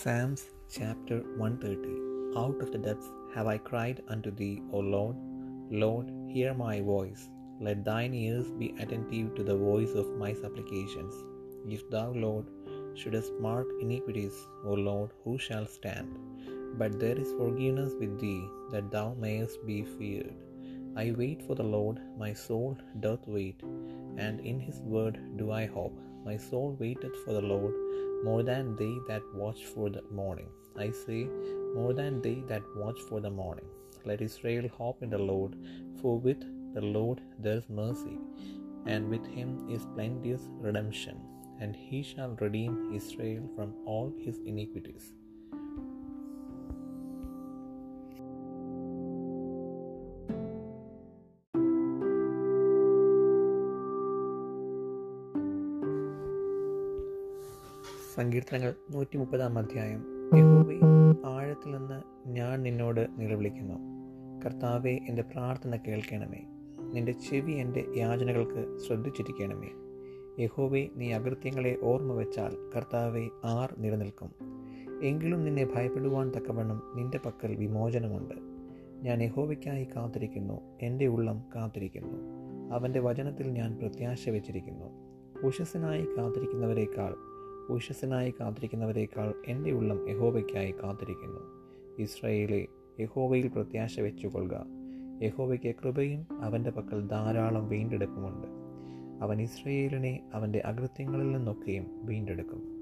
Psalms chapter 130 Out of the depths have I cried unto thee, O Lord. Lord, hear my voice. Let thine ears be attentive to the voice of my supplications. If thou, Lord, shouldest mark iniquities, O Lord, who shall stand? But there is forgiveness with thee, that thou mayest be feared. I wait for the Lord, my soul doth wait, and in his word do I hope. My soul waiteth for the Lord more than they that watch for the morning. I say, more than they that watch for the morning. Let Israel hope in the Lord, for with the Lord there is mercy, and with him is plenteous redemption, and he shall redeem Israel from all his iniquities. സങ്കീർത്തനങ്ങൾ നൂറ്റി മുപ്പതാം അധ്യായം യഹോവേ ആഴത്തിൽ നിന്ന് ഞാൻ നിന്നോട് നിലവിളിക്കുന്നു. കർത്താവെ എന്റെ പ്രാർത്ഥന കേൾക്കണമേ. നിന്റെ ചെവി എന്റെ യാചനകൾക്ക് ശ്രദ്ധിച്ചിരിക്കണമേ. യഹോവേ നീ അകൃത്യങ്ങളെ ഓർമ്മ വെച്ചാൽ കർത്താവെ ആർ നിലനിൽക്കും. എങ്കിലും നിന്നെ ഭയപ്പെടുവാൻ തക്കവണ്ണം നിന്റെ പക്കൽ വിമോചനമുണ്ട്. ഞാൻ യഹോവയ്ക്കായി കാത്തിരിക്കുന്നു എന്റെ ഉള്ളം കാത്തിരിക്കുന്നു. അവന്റെ വചനത്തിൽ ഞാൻ പ്രത്യാശ വെച്ചിരിക്കുന്നു. ഉഷസ്സിനായി കാത്തിരിക്കുന്നവരെക്കാൾ ഉഷസ്സിനായി കാത്തിരിക്കുന്നവരേക്കാൾ എന്റെ ഉള്ളം യഹോവയ്ക്കായി കാത്തിരിക്കുന്നു. ഇസ്രയേലെ യഹോവയിൽ പ്രത്യാശ വെച്ചുകൊള്ളുക. യഹോവയ്ക്ക് കൃപയും അവന്റെ പക്കൽ ധാരാളം വീണ്ടെടുക്കുമുണ്ട് അവൻ ഇസ്രയേലിനെ അവന്റെ അകൃത്യങ്ങളിൽ നിന്നൊക്കെയും വീണ്ടെടുക്കും.